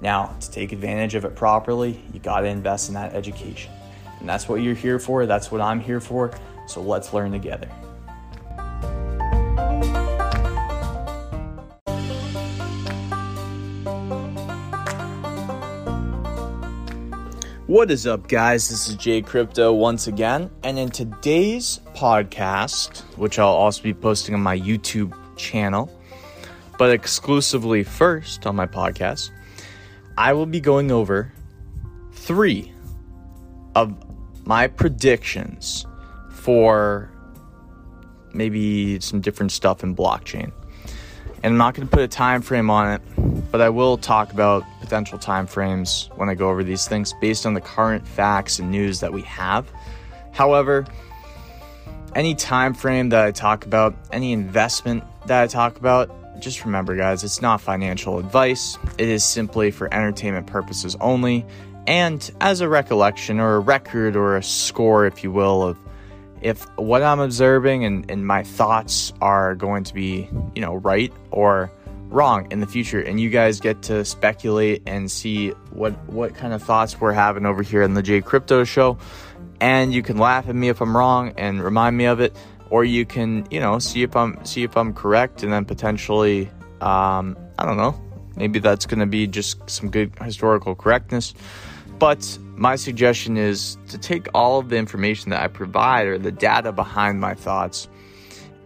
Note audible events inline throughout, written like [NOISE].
Now, to take advantage of it properly, you got to invest in that education. And that's what you're here for. That's what I'm here for. So let's learn together. What is up, guys? This is Jay Crypto once again. And in today's podcast, which I'll also be posting on my YouTube channel, but exclusively first on my podcast, I will be going over three of my predictions for maybe some different stuff in blockchain. And I'm not going to put a time frame on it, but I will talk about potential time frames when I go over these things based on the current facts and news that we have. However, any time frame that I talk about, any investment that I talk about, just remember guys, it's not financial advice. It is simply for entertainment purposes only and as a recollection or a record or a score if you will of if what I'm observing and, and my thoughts are going to be, you know, right or wrong in the future and you guys get to speculate and see what what kind of thoughts we're having over here in the J Crypto show and you can laugh at me if I'm wrong and remind me of it or you can you know see if I'm see if I'm correct and then potentially um, I don't know. Maybe that's going to be just some good historical correctness. But my suggestion is to take all of the information that I provide or the data behind my thoughts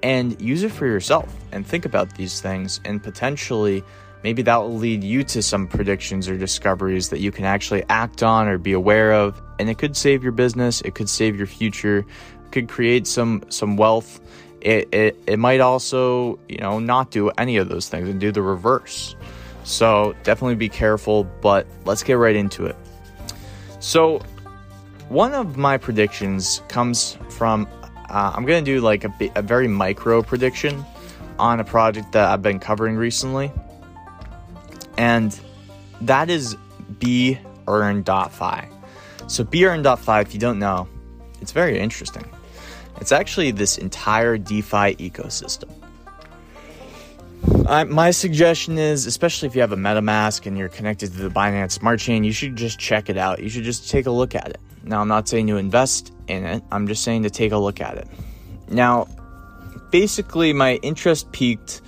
and use it for yourself and think about these things and potentially maybe that will lead you to some predictions or discoveries that you can actually act on or be aware of. And it could save your business. It could save your future could create some some wealth it, it it might also you know not do any of those things and do the reverse so definitely be careful but let's get right into it so one of my predictions comes from uh, I'm going to do like a, a very micro prediction on a project that I've been covering recently. And that is B earn.fi. So B earn.fi, if you don't know, it's very interesting. It's actually this entire DeFi ecosystem. I, my suggestion is, especially if you have a MetaMask and you're connected to the Binance Smart Chain, you should just check it out. You should just take a look at it. Now, I'm not saying to invest in it, I'm just saying to take a look at it. Now, basically, my interest peaked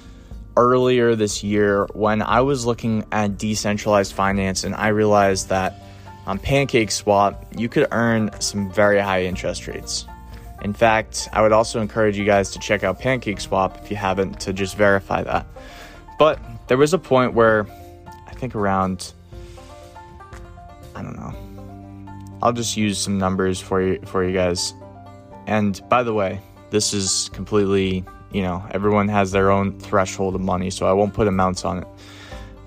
earlier this year when I was looking at decentralized finance and I realized that on PancakeSwap, you could earn some very high interest rates. In fact, I would also encourage you guys to check out PancakeSwap if you haven't to just verify that. But there was a point where I think around I don't know I'll just use some numbers for you for you guys. And by the way, this is completely, you know, everyone has their own threshold of money, so I won't put amounts on it.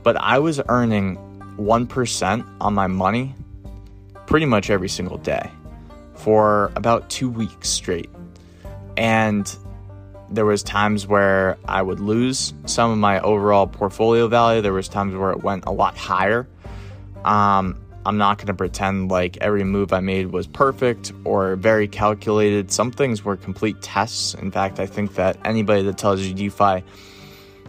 But I was earning 1% on my money pretty much every single day for about 2 weeks straight. And there was times where I would lose some of my overall portfolio value. There was times where it went a lot higher. Um, I'm not going to pretend like every move I made was perfect or very calculated. Some things were complete tests. In fact, I think that anybody that tells you DeFi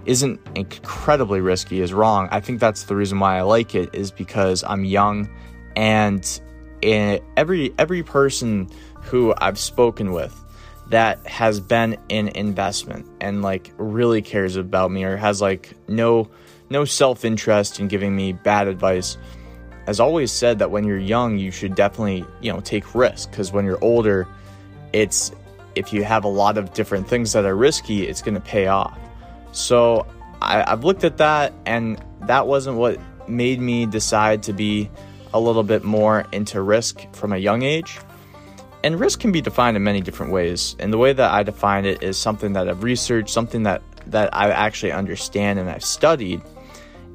isn't incredibly risky is wrong. I think that's the reason why I like it is because I'm young and Eh, every every person who I've spoken with that has been in investment and like really cares about me or has like no no self-interest in giving me bad advice has always said that when you're young, you should definitely, you know, take risks because when you're older, it's if you have a lot of different things that are risky, it's going to pay off. So I, I've looked at that, and that wasn't what made me decide to be a little bit more into risk from a young age. And risk can be defined in many different ways. And the way that I define it is something that I've researched, something that, that I actually understand and I've studied,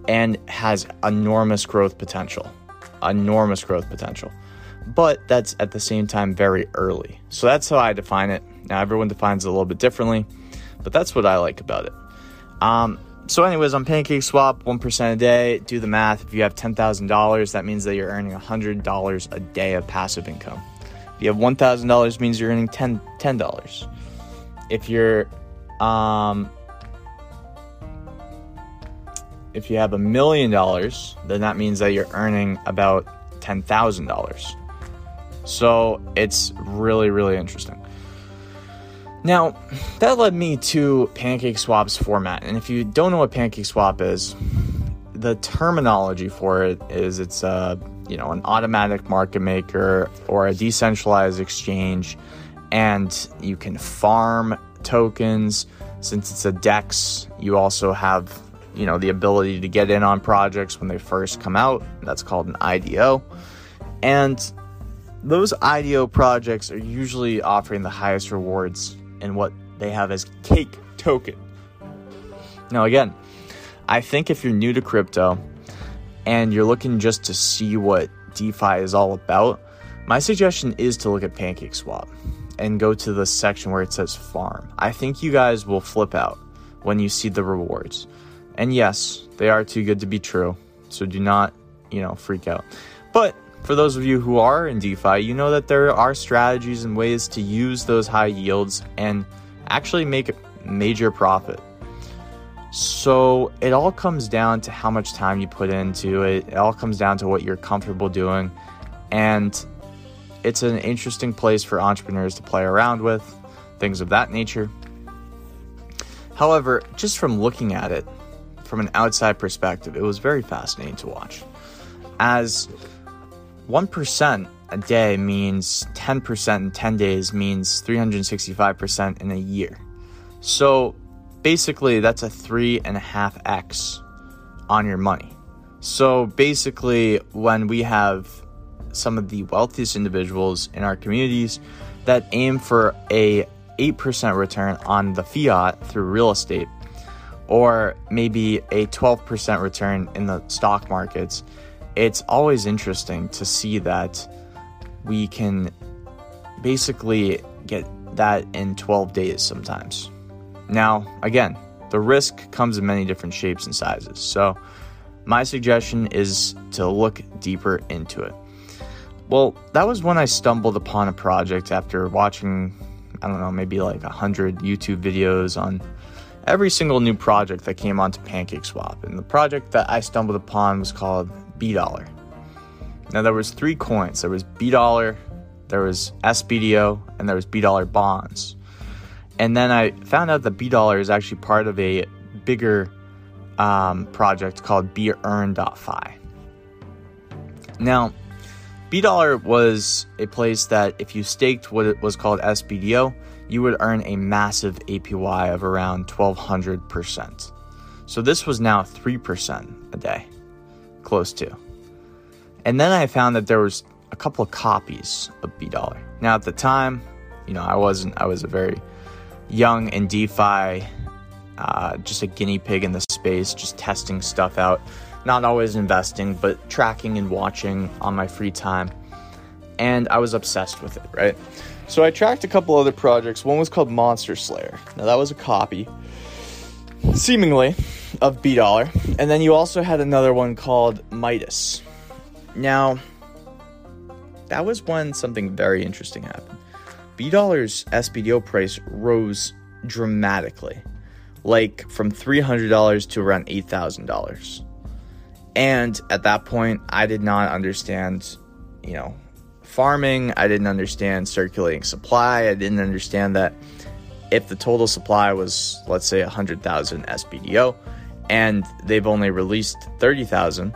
and has enormous growth potential enormous growth potential. but that's at the same time very early. So that's how I define it. Now, everyone defines it a little bit differently, but that's what I like about it. Um, so, anyways, on Pancake Swap, 1% a day, do the math. If you have $10,000, that means that you're earning $100 a day of passive income. If you have $1,000, means you're earning 10 $10. If you're, um, if you have a million dollars, then that means that you're earning about $10,000. So it's really, really interesting. Now, that led me to Pancake Swap's format. And if you don't know what Pancake Swap is, the terminology for it is it's a, you know, an automatic market maker or a decentralized exchange and you can farm tokens since it's a dex you also have you know the ability to get in on projects when they first come out that's called an ido and those IDO projects are usually offering the highest rewards in what they have as cake token. Now, again, I think if you're new to crypto and you're looking just to see what DeFi is all about, my suggestion is to look at PancakeSwap and go to the section where it says farm. I think you guys will flip out when you see the rewards. And yes, they are too good to be true, so do not, you know, freak out. But for those of you who are in DeFi, you know that there are strategies and ways to use those high yields and actually make a major profit. So it all comes down to how much time you put into it. It all comes down to what you're comfortable doing. And it's an interesting place for entrepreneurs to play around with, things of that nature. However, just from looking at it from an outside perspective, it was very fascinating to watch. As 1% a day means 10% in 10 days means 365% in a year. So basically, that's a three and a half X on your money. So basically, when we have some of the wealthiest individuals in our communities that aim for a 8% return on the fiat through real estate, or maybe a 12% return in the stock markets, it's always interesting to see that we can basically get that in 12 days sometimes. Now, again, the risk comes in many different shapes and sizes. So, my suggestion is to look deeper into it. Well, that was when I stumbled upon a project after watching, I don't know, maybe like 100 YouTube videos on every single new project that came onto PancakeSwap. And the project that I stumbled upon was called B dollar. Now there was three coins. There was B dollar, there was SBDO, and there was B dollar bonds. And then I found out that B dollar is actually part of a bigger um, project called BEarn.fi. Now, B dollar was a place that if you staked what was called SBDO, you would earn a massive APY of around 1200%. So this was now 3% a day close to. And then I found that there was a couple of copies of B Dollar. Now at the time, you know, I wasn't. I was a very young and DeFi, uh, just a guinea pig in the space, just testing stuff out. Not always investing, but tracking and watching on my free time. And I was obsessed with it, right? So I tracked a couple other projects. One was called Monster Slayer. Now that was a copy, seemingly, of B Dollar. And then you also had another one called Midas. Now, that was when something very interesting happened. B Dollar's SBDO price rose dramatically, like from $300 to around $8,000. And at that point, I did not understand, you know, farming. I didn't understand circulating supply. I didn't understand that if the total supply was, let's say, 100,000 SBDO, and they've only released 30,000,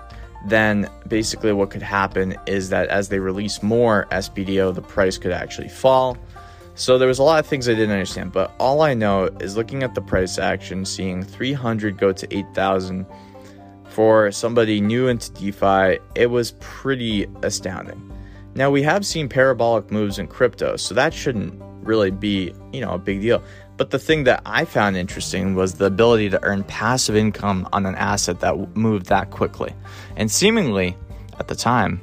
then basically what could happen is that as they release more SBDO, the price could actually fall. So there was a lot of things I didn't understand, but all I know is looking at the price action, seeing 300 go to 8,000 for somebody new into DeFi, it was pretty astounding. Now we have seen parabolic moves in crypto, so that shouldn't really be, you know, a big deal. But the thing that I found interesting was the ability to earn passive income on an asset that moved that quickly. And seemingly, at the time,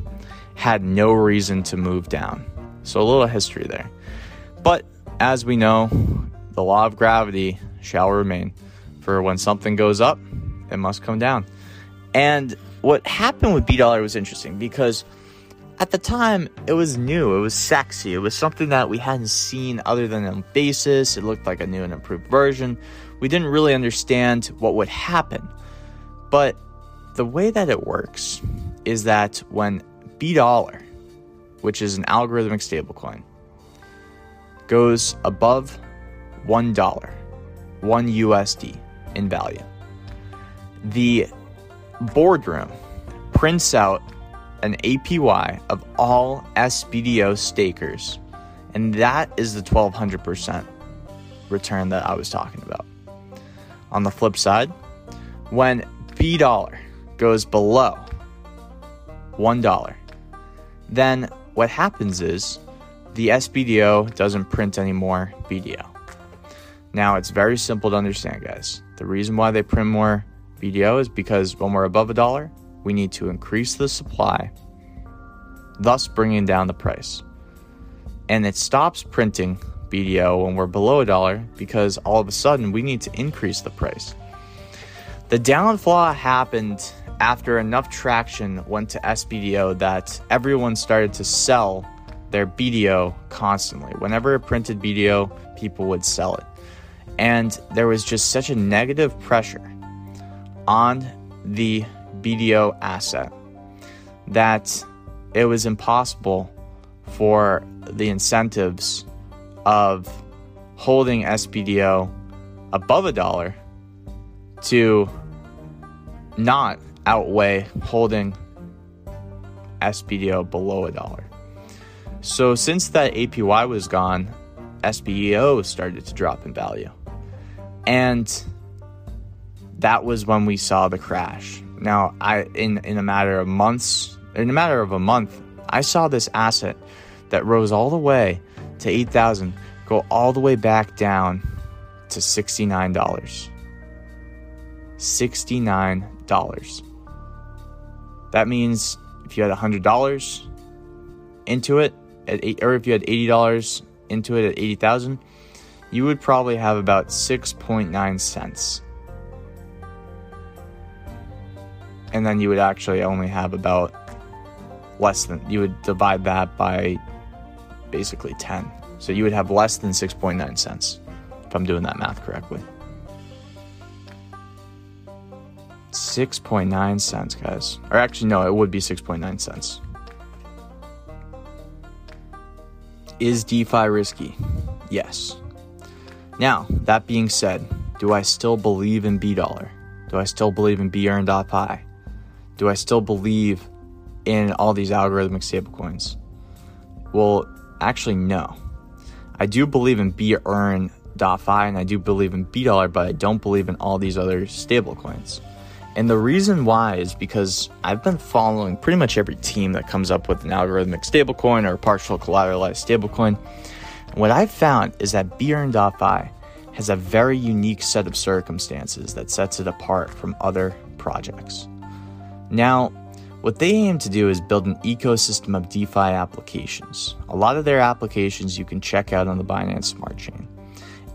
had no reason to move down. So a little history there. But as we know, the law of gravity shall remain. For when something goes up, it must come down. And what happened with B Dollar was interesting because at the time it was new, it was sexy, it was something that we hadn't seen other than on basis. It looked like a new and improved version. We didn't really understand what would happen. But the way that it works is that when B Dollar, which is an algorithmic stablecoin, goes above $1, 1 USD in value, the boardroom prints out an APY of all SBDO stakers, and that is the 1200% return that I was talking about. On the flip side, when B dollar goes below $1, then what happens is the SBDO doesn't print any more BDO. Now, it's very simple to understand, guys. The reason why they print more BDO is because when we're above a dollar, we need to increase the supply, thus bringing down the price. And it stops printing BDO when we're below a dollar because all of a sudden we need to increase the price. The downfall happened after enough traction went to SBDO that everyone started to sell their BDO constantly. Whenever it printed BDO, people would sell it. And there was just such a negative pressure on the BDO asset that it was impossible for the incentives of holding SBDO above a dollar to not outweigh holding SBDO below a dollar. So since that APY was gone, SBDO started to drop in value. And that was when we saw the crash. Now, I in in a matter of months, in a matter of a month, I saw this asset that rose all the way to 8,000 go all the way back down to $69. $69. That means if you had $100 into it at eight, or if you had $80 into it at 80,000, you would probably have about 6.9 cents. And then you would actually only have about less than, you would divide that by basically 10. So you would have less than 6.9 cents, if I'm doing that math correctly. 6.9 cents, guys. Or actually, no, it would be 6.9 cents. Is DeFi risky? Yes. Now, that being said, do I still believe in B dollar? Do I still believe in BEarn.fi? Do I still believe in all these algorithmic stablecoins? Well, actually, no. I do believe in BEarn.fi and I do believe in B dollar, but I don't believe in all these other stablecoins. And the reason why is because I've been following pretty much every team that comes up with an algorithmic stablecoin or partial collateralized stablecoin. What I've found is that BEarn.fi has a very unique set of circumstances that sets it apart from other projects. Now, what they aim to do is build an ecosystem of DeFi applications. A lot of their applications you can check out on the Binance Smart Chain.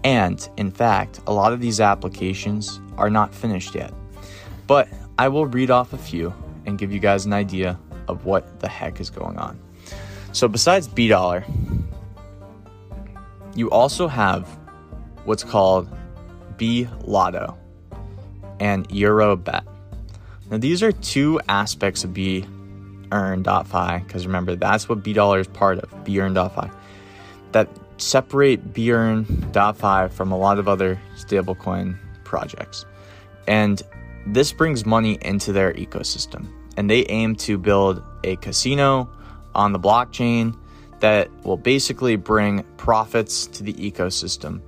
And, in fact, a lot of these applications are not finished yet. But I will read off a few and give you guys an idea of what the heck is going on. So, besides B Dollar, you also have what's called B Lotto and Eurobet. Now, these are two aspects of B Earn.fi, because remember, that's what B Dollar is part of, B Earn.fi, that separate B Earn.fi from a lot of other stablecoin projects. And this brings money into their ecosystem, and they aim to build a casino on the blockchain that will basically bring profits to the ecosystem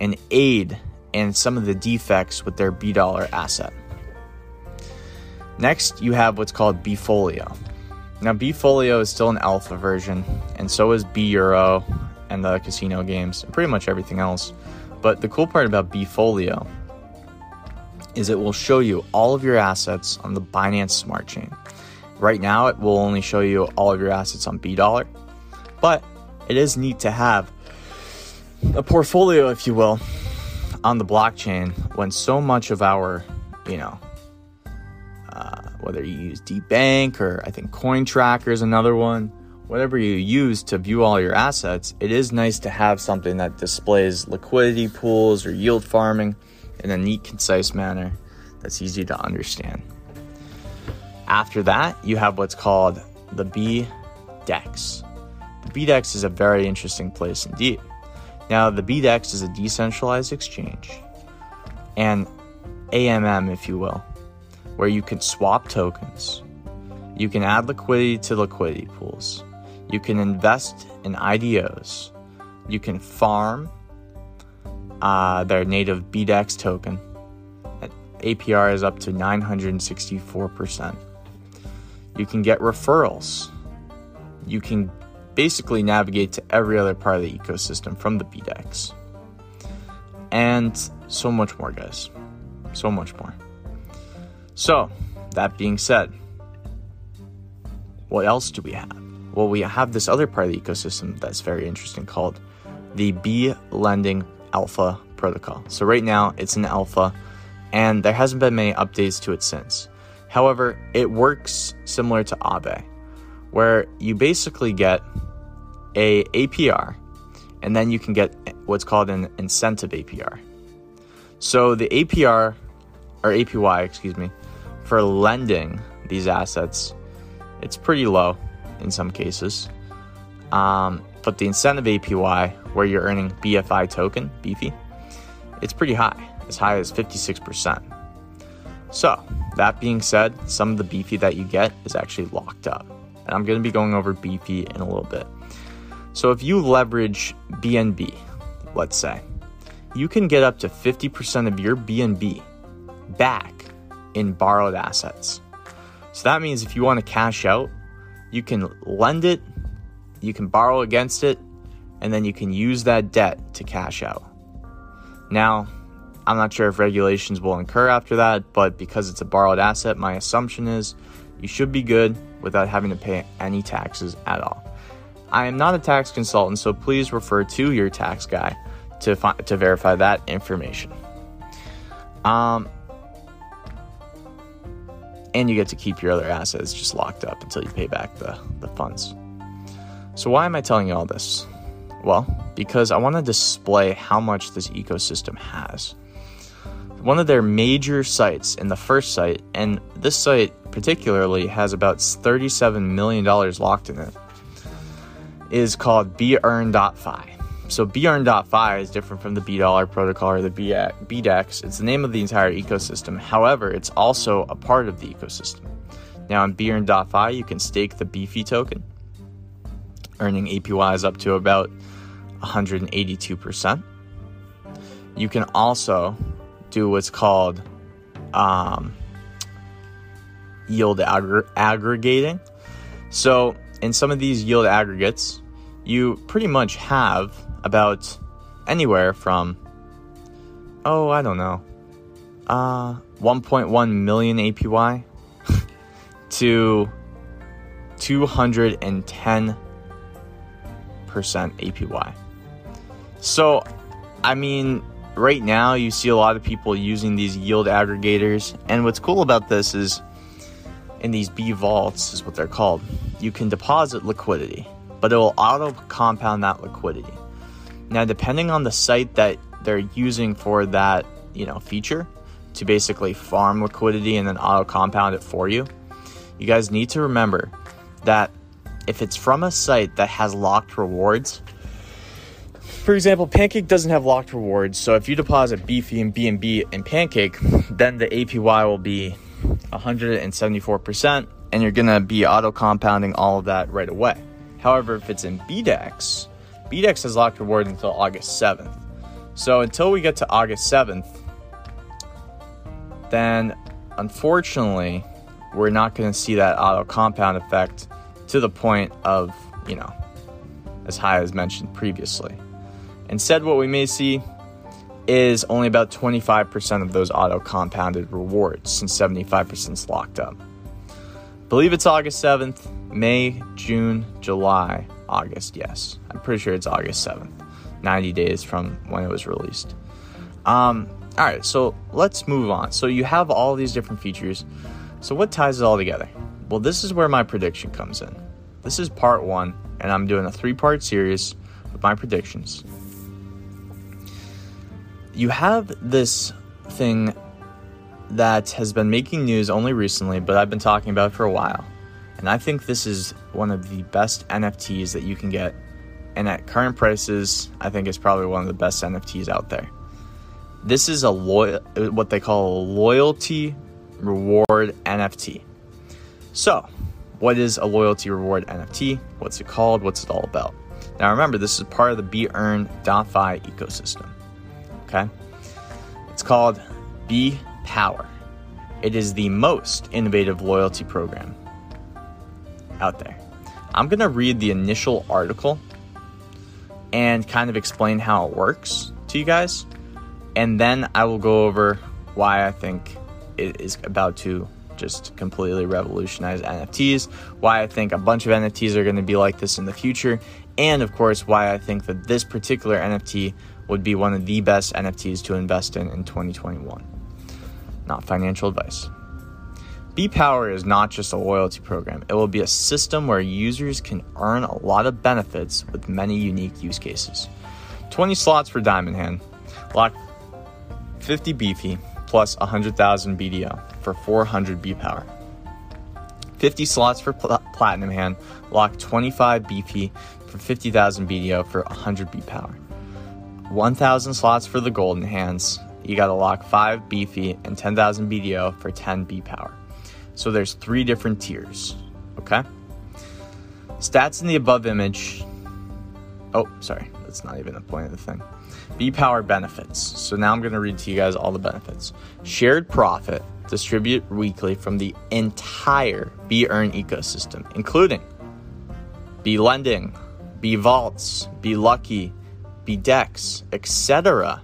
and aid in some of the defects with their B dollar asset. Next, you have what's called Bfolio. Now, Bfolio is still an alpha version, and so is B Euro and the casino games, and pretty much everything else. But the cool part about Bfolio is it will show you all of your assets on the Binance Smart Chain. Right now, it will only show you all of your assets on B Dollar, but it is neat to have a portfolio, if you will, on the blockchain when so much of our, you know, whether you use DeBank or I think Coin Tracker is another one, whatever you use to view all your assets, it is nice to have something that displays liquidity pools or yield farming in a neat, concise manner that's easy to understand. After that, you have what's called the B DEX. The BDEX is a very interesting place indeed. Now, the BDEX is a decentralized exchange and AMM, if you will, where you can swap tokens, you can add liquidity to liquidity pools, you can invest in IDOs, you can farm uh, their native BDEX token. APR is up to 964%. You can get referrals. You can basically navigate to every other part of the ecosystem from the BDEX. And so much more, guys. So much more. So, that being said, what else do we have? Well, we have this other part of the ecosystem that's very interesting called the B Lending Alpha Protocol. So, right now it's an alpha, and there hasn't been many updates to it since. However, it works similar to Aave, where you basically get a APR and then you can get what's called an incentive APR. So the APR or APY, excuse me, for lending these assets, it's pretty low in some cases. Um, but the incentive APY, where you're earning BFI token, Beefy, it's pretty high, as high as 56%. So, that being said, some of the Beefy that you get is actually locked up. And I'm going to be going over Beefy in a little bit. So if you leverage BNB, let's say, you can get up to 50% of your BNB back in borrowed assets. So that means if you want to cash out, you can lend it, you can borrow against it, and then you can use that debt to cash out. Now, I'm not sure if regulations will incur after that, but because it's a borrowed asset, my assumption is you should be good without having to pay any taxes at all. I am not a tax consultant, so please refer to your tax guy to fi- to verify that information. Um, and you get to keep your other assets just locked up until you pay back the, the funds. So why am I telling you all this? Well, because I want to display how much this ecosystem has. One of their major sites, and the first site, and this site particularly has about $37 million locked in it, is called bearn.fi. So bearn.fi is different from the B-Dollar protocol or the BDEX. It's the name of the entire ecosystem. However, it's also a part of the ecosystem. Now on bearn.fi, you can stake the Beefy token, earning APYs up to about 182%. You can also do what's called um, yield aggregating. So in some of these yield aggregates, you pretty much have about anywhere from, oh, I don't know, uh, 1.1 million APY [LAUGHS] to 210% APY. So, I mean, right now you see a lot of people using these yield aggregators, and what's cool about this is in these B vaults, is what they're called, you can deposit liquidity, but it will auto compound that liquidity. Now, depending on the site that they're using for that, you know, feature to basically farm liquidity and then auto compound it for you, you guys need to remember that if it's from a site that has locked rewards, for example, Pancake doesn't have locked rewards, so if you deposit Beefy and BNB in Pancake, then the APY will be 174%, and you're gonna be auto compounding all of that right away. However, if it's in BDEX, BDEX has locked reward until August 7th. So until we get to August 7th, then unfortunately, we're not going to see that auto compound effect to the point of, you know, as high as mentioned previously. Instead, what we may see is only about 25% of those auto compounded rewards, since 75% is locked up. believe it's August 7th, May, June, July, August. Yes, I'm pretty sure it's August 7th, 90 days from when it was released. Um, all right, so let's move on. So you have all these different features. So what ties it all together? Well, this is where my prediction comes in. This is part one, and I'm doing a three part series with my predictions. You have this thing that has been making news only recently, but I've been talking about for a while. And I think this is one of the best NFTs that you can get. And at current prices, I think it's probably one of the best NFTs out there. This is a loyal, what they call a loyalty reward NFT. So, what is a loyalty reward NFT? What's it called? What's it all about? Now, remember, this is part of the BEarn.fi ecosystem. Okay? It's called B Power. It is the most innovative loyalty program out there. I'm going to read the initial article and kind of explain how it works to you guys. And then I will go over why I think it is about to just completely revolutionize NFTs, why I think a bunch of NFTs are going to be like this in the future, and of course, why I think that this particular NFT would be one of the best NFTs to invest in in 2021. Not financial advice. B Power is not just a loyalty program, it will be a system where users can earn a lot of benefits with many unique use cases. 20 slots for Diamond Hand, lock 50 Beefy plus 100,000 BDO for 400 B Power. 50 slots for pl- Platinum Hand, lock 25 Beefy for 50,000 BDO for 100 B Power. 1,000 slots for the Golden Hands, you gotta lock 5 Beefy and 10,000 BDO for 10 B Power. So there's three different tiers, okay? Stats in the above image. Oh, sorry, that's not even the point of the thing. B Power benefits. So now I'm going to read to you guys all the benefits. Shared profit, distribute weekly from the entire B Earn ecosystem, including B Lending, B Vaults, B Lucky, B Dex, etc.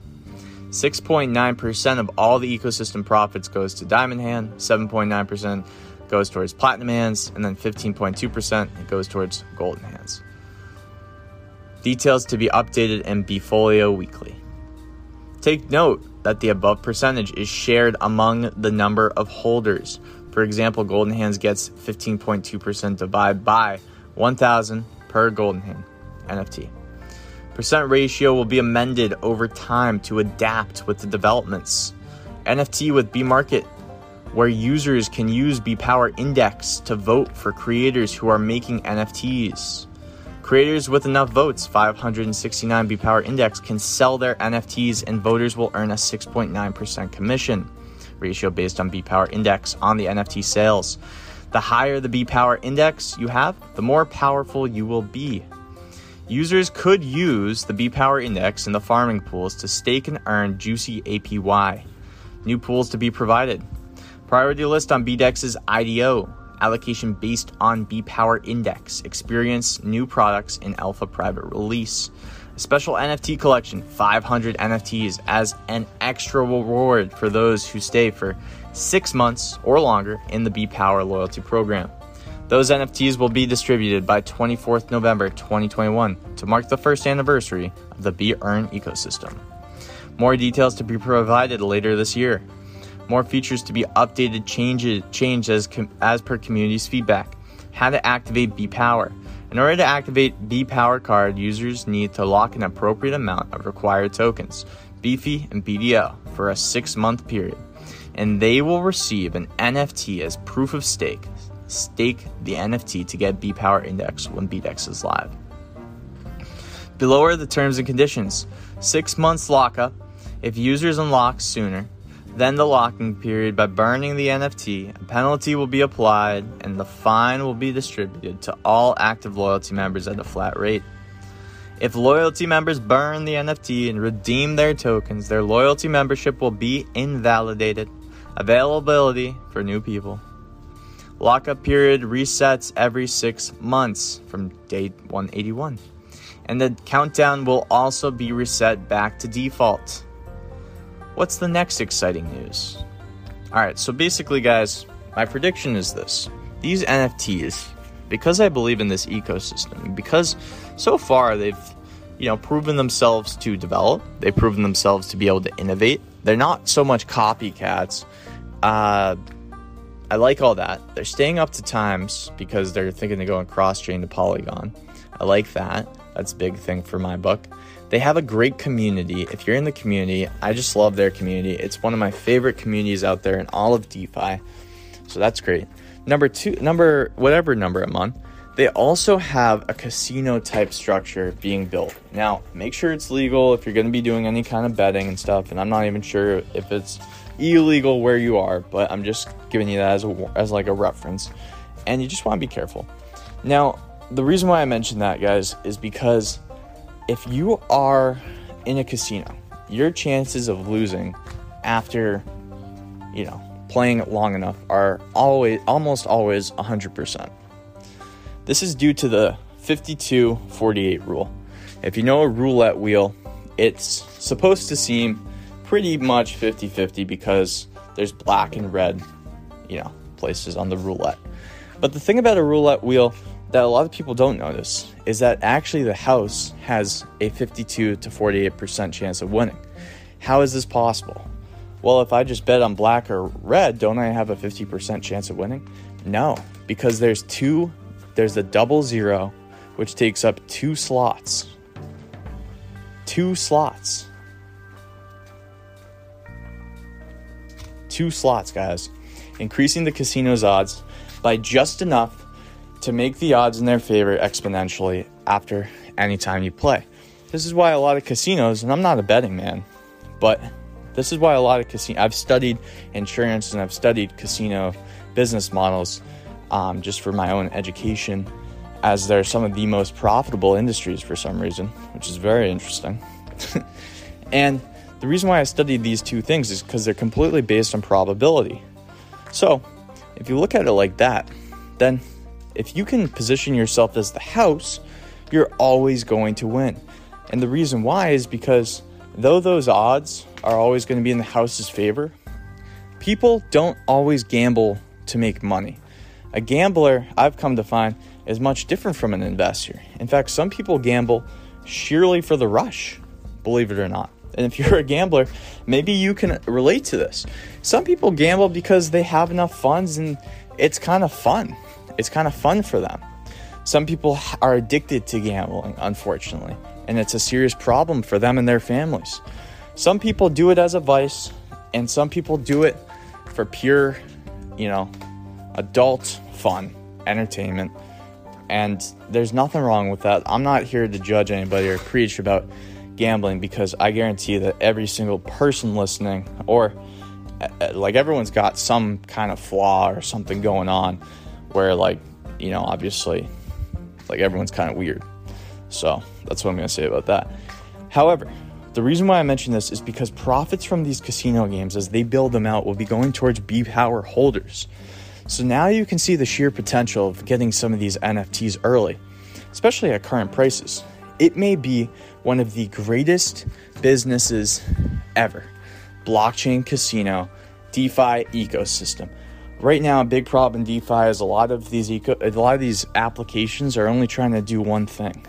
6.9% of all the ecosystem profits goes to Diamond Hand, 7.9% goes towards Platinum Hands, and then 15.2% it goes towards Golden Hands. Details to be updated in Bfolio weekly. Take note that the above percentage is shared among the number of holders. For example, Golden Hands gets 15.2% divided by 1,000 per Golden Hand NFT. Percent ratio will be amended over time to adapt with the developments. NFT with B Market, where users can use B Power Index to vote for creators who are making NFTs. Creators with enough votes, 569 B Power Index, can sell their NFTs and voters will earn a 6.9% commission ratio based on B Power Index on the NFT sales. The higher the B Power Index you have, the more powerful you will be. Users could use the B Power Index in the farming pools to stake and earn juicy APY. New pools to be provided. Priority list on BDEX's IDO. Allocation based on B Power Index. Experience new products in alpha private release. A special NFT collection, 500 NFTs, as an extra reward for those who stay for six months or longer in the B Power loyalty program. Those NFTs will be distributed by 24th November 2021 to mark the first anniversary of the Be Earn ecosystem. More details to be provided later this year. More features to be updated, changes, changed as, as per community's feedback. How to activate B Power. In order to activate B Power card, users need to lock an appropriate amount of required tokens, Beefy and BDO, for a six month period, and they will receive an NFT as proof of stake stake the NFT to get B Power Index when BDEX is live. Below are the terms and conditions. Six months lockup. If users unlock sooner than the locking period by burning the NFT, a penalty will be applied and the fine will be distributed to all active loyalty members at a flat rate. If loyalty members burn the NFT and redeem their tokens, their loyalty membership will be invalidated. Availability for new people. Lockup period resets every six months from date 181. And the countdown will also be reset back to default. What's the next exciting news? Alright, so basically, guys, my prediction is this these NFTs, because I believe in this ecosystem, because so far they've you know proven themselves to develop, they've proven themselves to be able to innovate. They're not so much copycats. Uh, I like all that. They're staying up to times because they're thinking of going cross chain to Polygon. I like that. That's a big thing for my book. They have a great community. If you're in the community, I just love their community. It's one of my favorite communities out there in all of DeFi. So that's great. Number two, number whatever number I'm on, they also have a casino type structure being built. Now, make sure it's legal if you're going to be doing any kind of betting and stuff. And I'm not even sure if it's illegal where you are, but I'm just giving you that as a, as like a reference. And you just want to be careful. Now, the reason why I mentioned that, guys, is because if you are in a casino, your chances of losing after, you know, playing long enough are always almost always 100%. This is due to the 52 48 rule. If you know a roulette wheel, it's supposed to seem pretty much 50 50 because there's black and red, you know, places on the roulette. But the thing about a roulette wheel that a lot of people don't notice is that actually the house has a 52 to 48% chance of winning. How is this possible? Well, if I just bet on black or red, don't I have a 50% chance of winning? No, because there's two, there's the double zero, which takes up two slots. Two slots. Two slots, guys. Increasing the casino's odds by just enough to make the odds in their favor exponentially after any time you play. This is why a lot of casinos, and I'm not a betting man, but this is why a lot of casino. I've studied insurance and I've studied casino business models um, just for my own education, as they're some of the most profitable industries for some reason, which is very interesting. [LAUGHS] and the reason why I studied these two things is because they're completely based on probability. So, if you look at it like that, then if you can position yourself as the house, you're always going to win. And the reason why is because though those odds are always going to be in the house's favor, people don't always gamble to make money. A gambler, I've come to find, is much different from an investor. In fact, some people gamble sheerly for the rush, believe it or not. And if you're a gambler, maybe you can relate to this. Some people gamble because they have enough funds and it's kind of fun it's kind of fun for them. Some people are addicted to gambling, unfortunately, and it's a serious problem for them and their families. Some people do it as a vice, and some people do it for pure, you know, adult fun, entertainment. And there's nothing wrong with that. I'm not here to judge anybody or preach about gambling because I guarantee that every single person listening, or uh, like everyone's got some kind of flaw or something going on where like you know obviously like everyone's kind of weird. So that's what i'm going to say about that. However the reason why i mention this is because profits from these casino games as they build them out will be going towards b power holders. So now you can see the sheer potential of getting some of these nfts early especially at current prices it may be one of the greatest businesses ever blockchain casino defi ecosystem right now a big problem in DeFi is a lot of these eco- a lot of these applications are only trying to do one thing.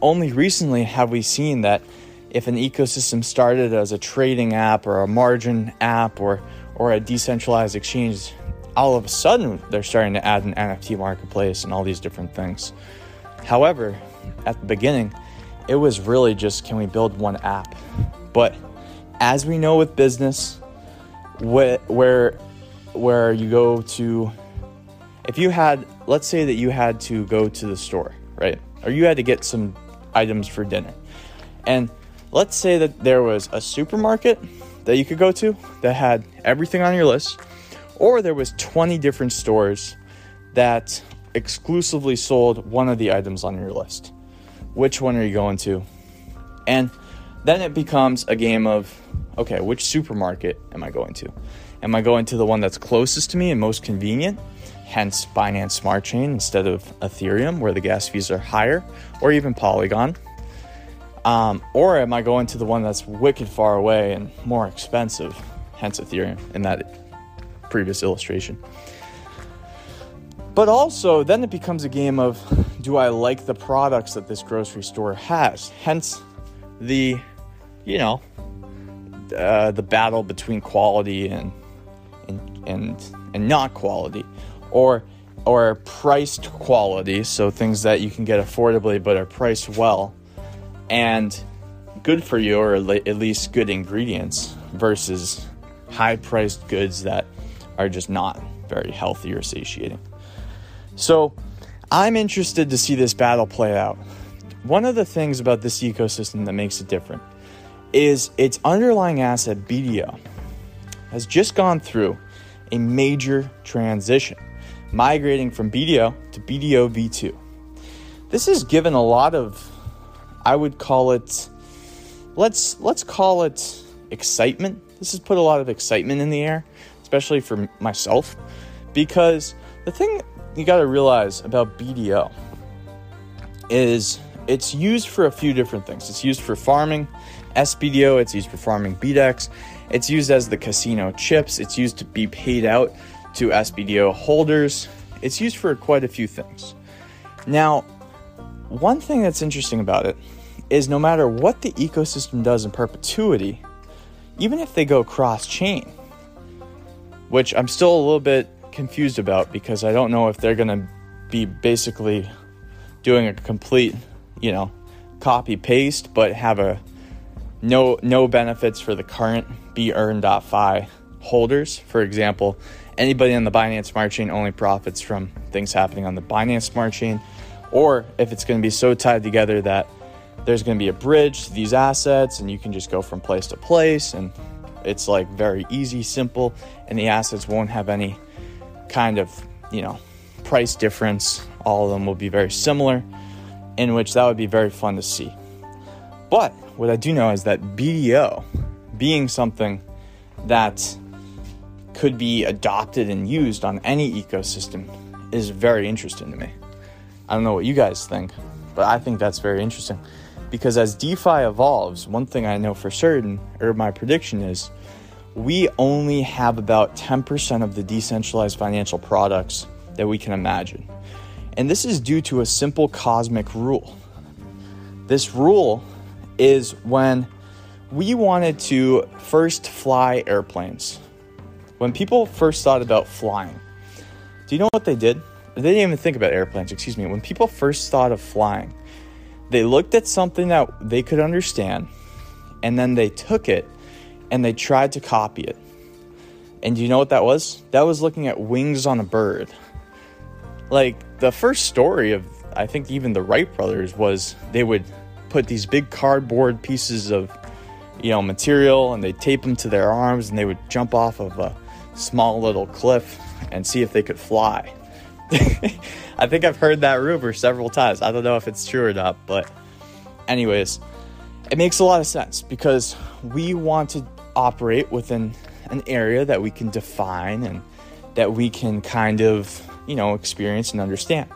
Only recently have we seen that if an ecosystem started as a trading app or a margin app or or a decentralized exchange, all of a sudden they're starting to add an NFT marketplace and all these different things. However, at the beginning, it was really just can we build one app? But as we know with business, where, where where you go to if you had let's say that you had to go to the store right or you had to get some items for dinner and let's say that there was a supermarket that you could go to that had everything on your list or there was 20 different stores that exclusively sold one of the items on your list which one are you going to and then it becomes a game of okay which supermarket am i going to Am I going to the one that's closest to me and most convenient? Hence Binance Smart Chain instead of Ethereum, where the gas fees are higher, or even Polygon. Um, or am I going to the one that's wicked far away and more expensive? Hence Ethereum in that previous illustration. But also, then it becomes a game of do I like the products that this grocery store has? Hence, the, you know, uh, the battle between quality and, and and and not quality, or or priced quality, so things that you can get affordably but are priced well, and good for you or at least good ingredients versus high priced goods that are just not very healthy or satiating. So, I'm interested to see this battle play out. One of the things about this ecosystem that makes it different is its underlying asset, BDO, has just gone through a major transition, migrating from BDO to BDO V2. This has given a lot of, I would call it, let's let's call it excitement. This has put a lot of excitement in the air, especially for myself, because the thing you got to realize about BDO is it's used for a few different things. It's used for farming SBDO, it's used for farming BDEX, it's used as the casino chips, it's used to be paid out to SBDO holders, it's used for quite a few things. Now, one thing that's interesting about it is no matter what the ecosystem does in perpetuity, even if they go cross chain, which I'm still a little bit confused about because I don't know if they're going to be basically doing a complete, you know, copy paste, but have a no no benefits for the current BEarn.fi holders. For example, anybody on the Binance Smart Chain only profits from things happening on the Binance Smart Chain, or if it's going to be so tied together that there's going to be a bridge to these assets and you can just go from place to place and it's like very easy, simple, and the assets won't have any kind of, you know, price difference. All of them will be very similar, in which that would be very fun to see. But what I do know is that BDO, being something that could be adopted and used on any ecosystem, is very interesting to me. I don't know what you guys think, but I think that's very interesting because as DeFi evolves, one thing I know for certain, or my prediction is, we only have about 10% of the decentralized financial products that we can imagine. And this is due to a simple cosmic rule. This rule is when we wanted to first fly airplanes. When people first thought about flying, do you know what they did? They didn't even think about airplanes, excuse me. When people first thought of flying, they looked at something that they could understand and then they took it and they tried to copy it. And you know what that was? That was looking at wings on a bird. Like the first story of, I think, even the Wright brothers was they would put these big cardboard pieces of, you know, material and they tape them to their arms and they would jump off of a small little cliff and see if they could fly. [LAUGHS] I think I've heard that rumor several times. I don't know if it's true or not, but, anyways, it makes a lot of sense because we want to operate within an area that we can define and that we can kind of, you know, experience and understand.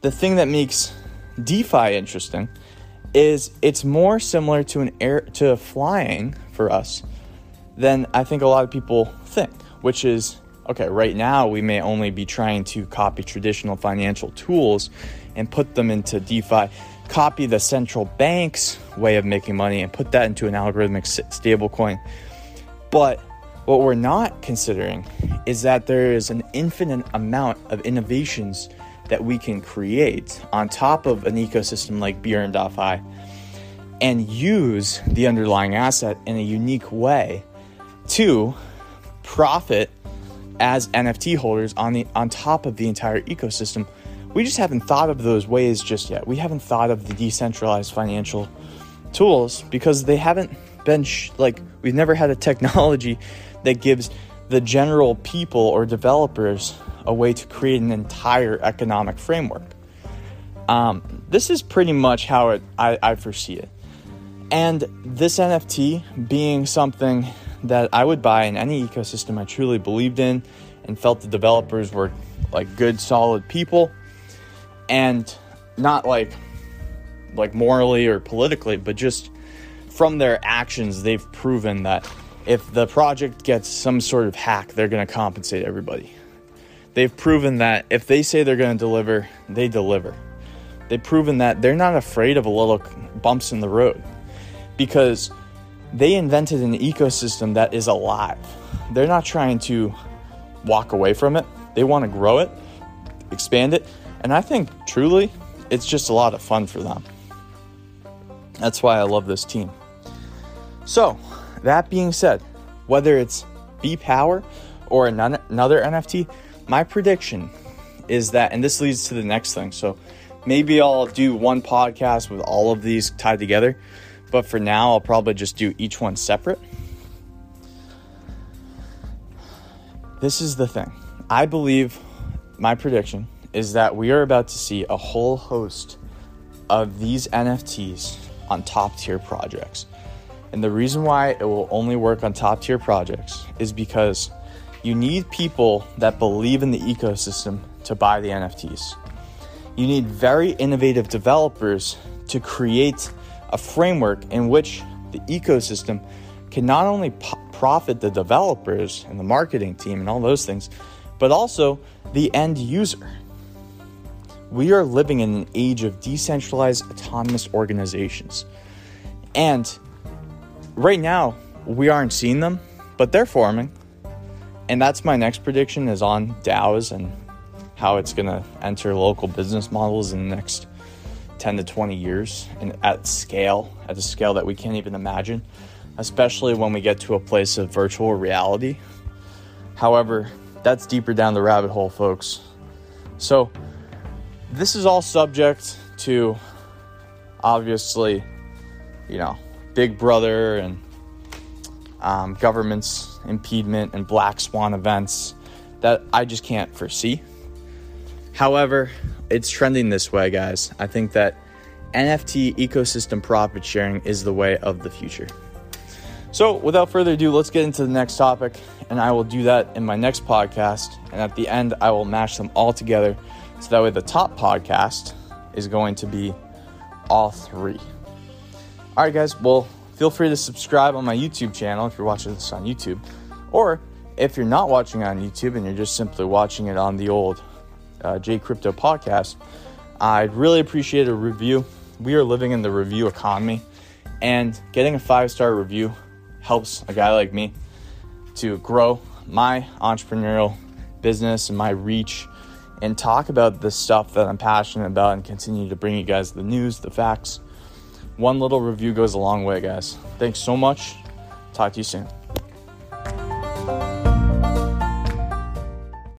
The thing that makes DeFi interesting is it's more similar to an air to flying for us than I think a lot of people think, which is okay, right now we may only be trying to copy traditional financial tools and put them into DeFi, copy the central bank's way of making money and put that into an algorithmic stablecoin. But what we're not considering is that there is an infinite amount of innovations that we can create on top of an ecosystem like BEarn.fi and use the underlying asset in a unique way to profit as NFT holders on the on top of the entire ecosystem. We just haven't thought of those ways just yet. We haven't thought of the decentralized financial tools because they haven't been sh- like we've never had a technology [LAUGHS] that gives the general people or developers a way to create an entire economic framework. Um, this is pretty much how it, I, I foresee it. And this NFT being something that I would buy in any ecosystem I truly believed in and felt the developers were like good, solid people and not like like morally or politically, but just from their actions, they've proven that if the project gets some sort of hack, they're going to compensate everybody. they've proven that if they say they're going to deliver, they deliver. They've proven that they're not afraid of a little bumps in the road because they invented an ecosystem that is alive. They're not trying to walk away from it, they want to grow it, expand it, and I think truly it's just a lot of fun for them. That's why I love this team. So, that being said, whether it's B Power or another NFT, my prediction is that, and this leads to the next thing. So, maybe I'll do one podcast with all of these tied together, but for now, I'll probably just do each one separate. This is the thing. I believe my prediction is that we are about to see a whole host of these NFTs on top tier projects. And the reason why it will only work on top tier projects is because you need people that believe in the ecosystem to buy the NFTs. You need very innovative developers to create a framework in which the ecosystem can not only p- profit the developers and the marketing team and all those things, but also the end user. We are living in an age of decentralized autonomous organizations. And right now, we aren't seeing them, but they're forming. And that's my next prediction is on DAOs and how it's going to enter local business models in the next 10 to 20 years and at scale, at a scale that we can't even imagine, especially when we get to a place of virtual reality. However, that's deeper down the rabbit hole, folks. So, this is all subject to obviously, you know, Big Brother and um, government's impediment and black swan events that I just can't foresee. However, it's trending this way, guys. I think that NFT ecosystem profit sharing is the way of the future. So, without further ado, let's get into the next topic, and I will do that in my next podcast. And at the end, I will mash them all together so that way the top podcast is going to be all three. All right, guys. Well, feel free to subscribe on my YouTube channel if you're watching this on YouTube, or if you're not watching on YouTube and you're just simply watching it on the old uh, J Crypto podcast, I'd really appreciate a review. We are living in the review economy, and getting a five star review helps a guy like me to grow my entrepreneurial business and my reach and talk about the stuff that I'm passionate about and continue to bring you guys the news, the facts. One little review goes a long way, guys. Thanks so much. Talk to you soon.